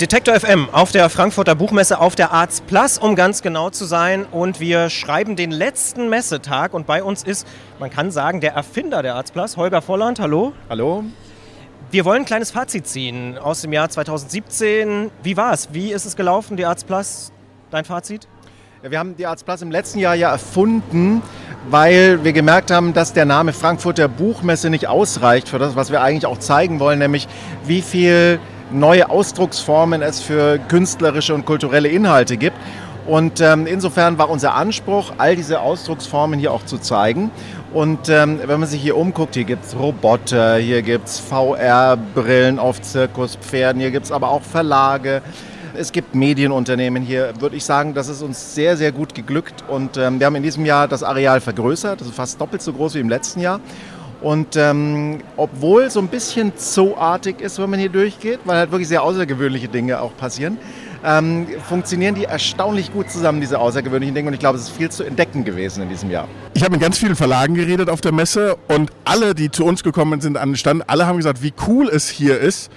Detektor FM auf der Frankfurter Buchmesse auf der Arts Plus, um ganz genau zu sein. Und wir schreiben den letzten Messetag und bei uns ist, man kann sagen, der Erfinder der Arts Plus, Holger Volland. Hallo. Hallo. Wir wollen ein kleines Fazit ziehen aus dem Jahr 2017. Wie war es? Wie ist es gelaufen, die Arts Plus? Dein Fazit? Ja, wir haben die Arts Plus im letzten Jahr ja erfunden, weil wir gemerkt haben, dass der Name Frankfurter Buchmesse nicht ausreicht für das, was wir eigentlich auch zeigen wollen, nämlich wie viel neue Ausdrucksformen es für künstlerische und kulturelle Inhalte gibt. Und ähm, insofern war unser Anspruch, all diese Ausdrucksformen hier auch zu zeigen. Und ähm, wenn man sich hier umguckt, hier gibt es Roboter, hier gibt es VR-Brillen auf Zirkuspferden, hier gibt es aber auch Verlage. Es gibt Medienunternehmen hier, würde ich sagen, das ist uns sehr, sehr gut geglückt. Und ähm, wir haben in diesem Jahr das Areal vergrößert, ist fast doppelt so groß wie im letzten Jahr. Und ähm, obwohl so ein bisschen zooartig ist, wenn man hier durchgeht, weil halt wirklich sehr außergewöhnliche Dinge auch passieren, ähm, funktionieren die erstaunlich gut zusammen, diese außergewöhnlichen Dinge. Und ich glaube, es ist viel zu entdecken gewesen in diesem Jahr. Ich habe mit ganz vielen Verlagen geredet auf der Messe und alle, die zu uns gekommen sind an den Stand, alle haben gesagt, wie cool es hier ist.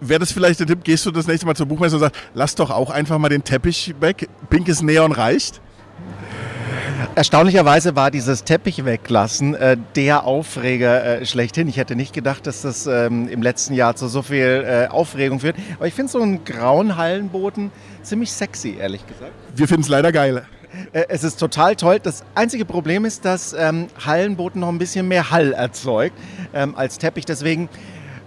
Wäre das vielleicht der Tipp, gehst du das nächste Mal zur Buchmesse und sagst, lass doch auch einfach mal den Teppich weg, pinkes Neon reicht? Erstaunlicherweise war dieses Teppich weglassen äh, der Aufreger äh, schlechthin. Ich hätte nicht gedacht, dass das ähm, im letzten Jahr zu so viel äh, Aufregung führt. Aber ich finde so einen grauen Hallenboden ziemlich sexy, ehrlich gesagt. Wir finden es leider geil. Äh, es ist total toll. Das einzige Problem ist, dass ähm, Hallenboden noch ein bisschen mehr Hall erzeugt ähm, als Teppich. Deswegen,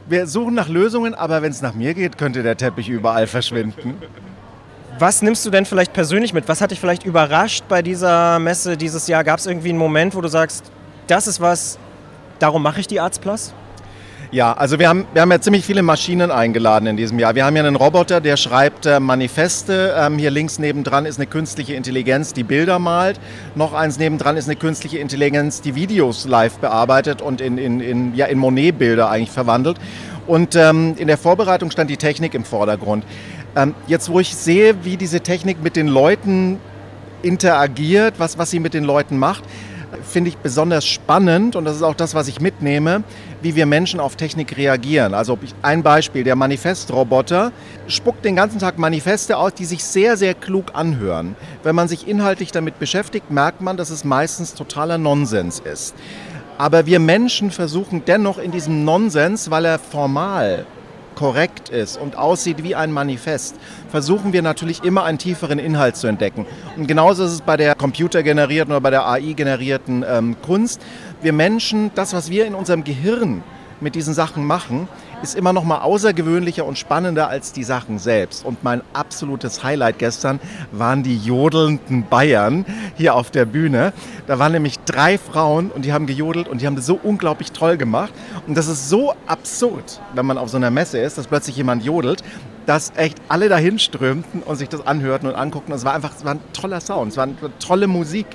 wir suchen nach Lösungen, aber wenn es nach mir geht, könnte der Teppich überall verschwinden. Was nimmst du denn vielleicht persönlich mit? Was hat dich vielleicht überrascht bei dieser Messe dieses Jahr? Gab es irgendwie einen Moment, wo du sagst, das ist was, darum mache ich die Arts Plus? Ja, also wir haben, wir haben ja ziemlich viele Maschinen eingeladen in diesem Jahr. Wir haben ja einen Roboter, der schreibt äh, Manifeste. Ähm, hier links nebendran ist eine künstliche Intelligenz, die Bilder malt. Noch eins nebendran ist eine künstliche Intelligenz, die Videos live bearbeitet und in, in, in, ja, in Monet-Bilder eigentlich verwandelt. Und ähm, in der Vorbereitung stand die Technik im Vordergrund. Ähm, jetzt, wo ich sehe, wie diese Technik mit den Leuten interagiert, was, was sie mit den Leuten macht, finde ich besonders spannend und das ist auch das, was ich mitnehme, wie wir Menschen auf Technik reagieren. Also ein Beispiel, der Manifestroboter spuckt den ganzen Tag Manifeste aus, die sich sehr, sehr klug anhören. Wenn man sich inhaltlich damit beschäftigt, merkt man, dass es meistens totaler Nonsens ist. Aber wir Menschen versuchen dennoch in diesem Nonsens, weil er formal korrekt ist und aussieht wie ein Manifest, versuchen wir natürlich immer einen tieferen Inhalt zu entdecken. Und genauso ist es bei der computergenerierten oder bei der AI-generierten ähm, Kunst. Wir Menschen, das, was wir in unserem Gehirn mit diesen Sachen machen, ist immer noch mal außergewöhnlicher und spannender als die Sachen selbst. Und mein absolutes Highlight gestern waren die jodelnden Bayern hier auf der Bühne. Da waren nämlich drei Frauen und die haben gejodelt und die haben das so unglaublich toll gemacht. Und das ist so absurd, wenn man auf so einer Messe ist, dass plötzlich jemand jodelt, dass echt alle dahin strömten und sich das anhörten und anguckten. es war einfach es war ein toller Sound, es war eine tolle Musik,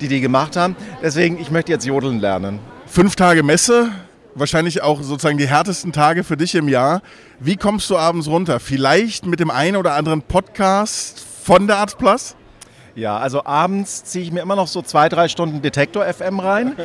die die gemacht haben. Deswegen, ich möchte jetzt jodeln lernen. Fünf Tage Messe, wahrscheinlich auch sozusagen die härtesten Tage für dich im Jahr. Wie kommst du abends runter? Vielleicht mit dem einen oder anderen Podcast von der Arts Plus? Ja, also abends ziehe ich mir immer noch so zwei, drei Stunden Detektor FM rein.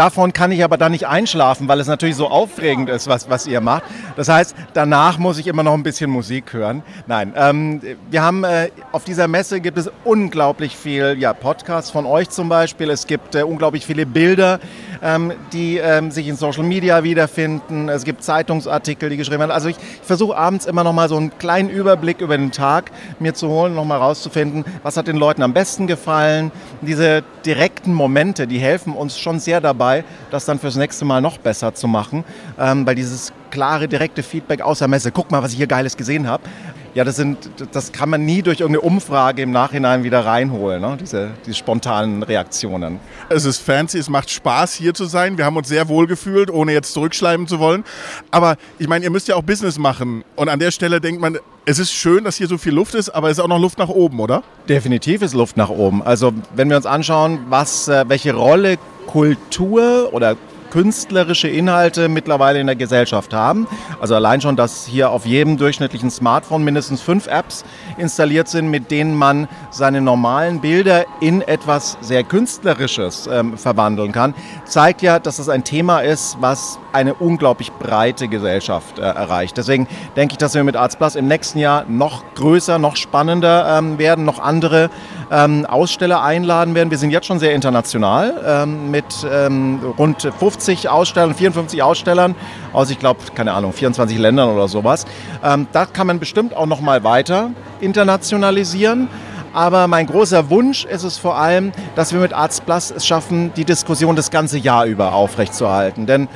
Davon kann ich aber dann nicht einschlafen, weil es natürlich so aufregend ist, was, was ihr macht. Das heißt, danach muss ich immer noch ein bisschen Musik hören. Nein, ähm, wir haben äh, auf dieser Messe gibt es unglaublich viel ja, Podcasts von euch zum Beispiel. Es gibt äh, unglaublich viele Bilder, ähm, die ähm, sich in Social Media wiederfinden. Es gibt Zeitungsartikel, die geschrieben werden. Also ich, ich versuche abends immer noch mal so einen kleinen Überblick über den Tag mir zu holen, noch mal rauszufinden, was hat den Leuten am besten gefallen. Diese direkten Momente, die helfen uns schon sehr dabei dabei, das dann fürs nächste Mal noch besser zu machen, ähm, weil dieses klare, direkte Feedback aus der Messe, guck mal, was ich hier Geiles gesehen habe, ja, das, sind, das kann man nie durch irgendeine Umfrage im Nachhinein wieder reinholen, ne? diese, diese spontanen Reaktionen. Es ist fancy, es macht Spaß hier zu sein. Wir haben uns sehr wohl gefühlt, ohne jetzt zurückschleimen zu wollen. Aber ich meine, ihr müsst ja auch Business machen. Und an der Stelle denkt man, es ist schön, dass hier so viel Luft ist, aber es ist auch noch Luft nach oben, oder? Definitiv ist Luft nach oben. Also wenn wir uns anschauen, was, äh, welche Rolle Kultur oder künstlerische Inhalte mittlerweile in der Gesellschaft haben. Also allein schon, dass hier auf jedem durchschnittlichen Smartphone mindestens fünf Apps installiert sind, mit denen man seine normalen Bilder in etwas sehr Künstlerisches ähm, verwandeln kann, zeigt ja, dass das ein Thema ist, was eine unglaublich breite Gesellschaft äh, erreicht. Deswegen denke ich, dass wir mit Arts Plus im nächsten Jahr noch größer, noch spannender ähm, werden, noch andere ähm, Aussteller einladen werden. Wir sind jetzt schon sehr international ähm, mit ähm, rund 50 Ausstellern, 54 Ausstellern aus, ich glaube, keine Ahnung, 24 Ländern oder sowas. Ähm, da kann man bestimmt auch noch mal weiter internationalisieren. Aber mein großer Wunsch ist es vor allem, dass wir mit Arts Plus es schaffen, die Diskussion das ganze Jahr über aufrechtzuerhalten. Denn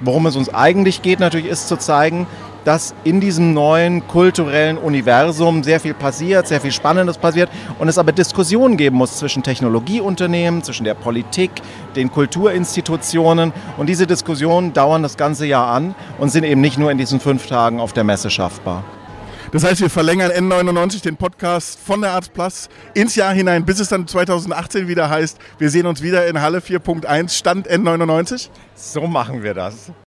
worum es uns eigentlich geht, natürlich ist zu zeigen, dass in diesem neuen kulturellen Universum sehr viel passiert, sehr viel Spannendes passiert und es aber Diskussionen geben muss zwischen Technologieunternehmen, zwischen der Politik, den Kulturinstitutionen und diese Diskussionen dauern das ganze Jahr an und sind eben nicht nur in diesen fünf Tagen auf der Messe schaffbar. Das heißt, wir verlängern N99 den Podcast von der Plus ins Jahr hinein, bis es dann 2018 wieder heißt, wir sehen uns wieder in Halle 4.1, Stand N99. So machen wir das.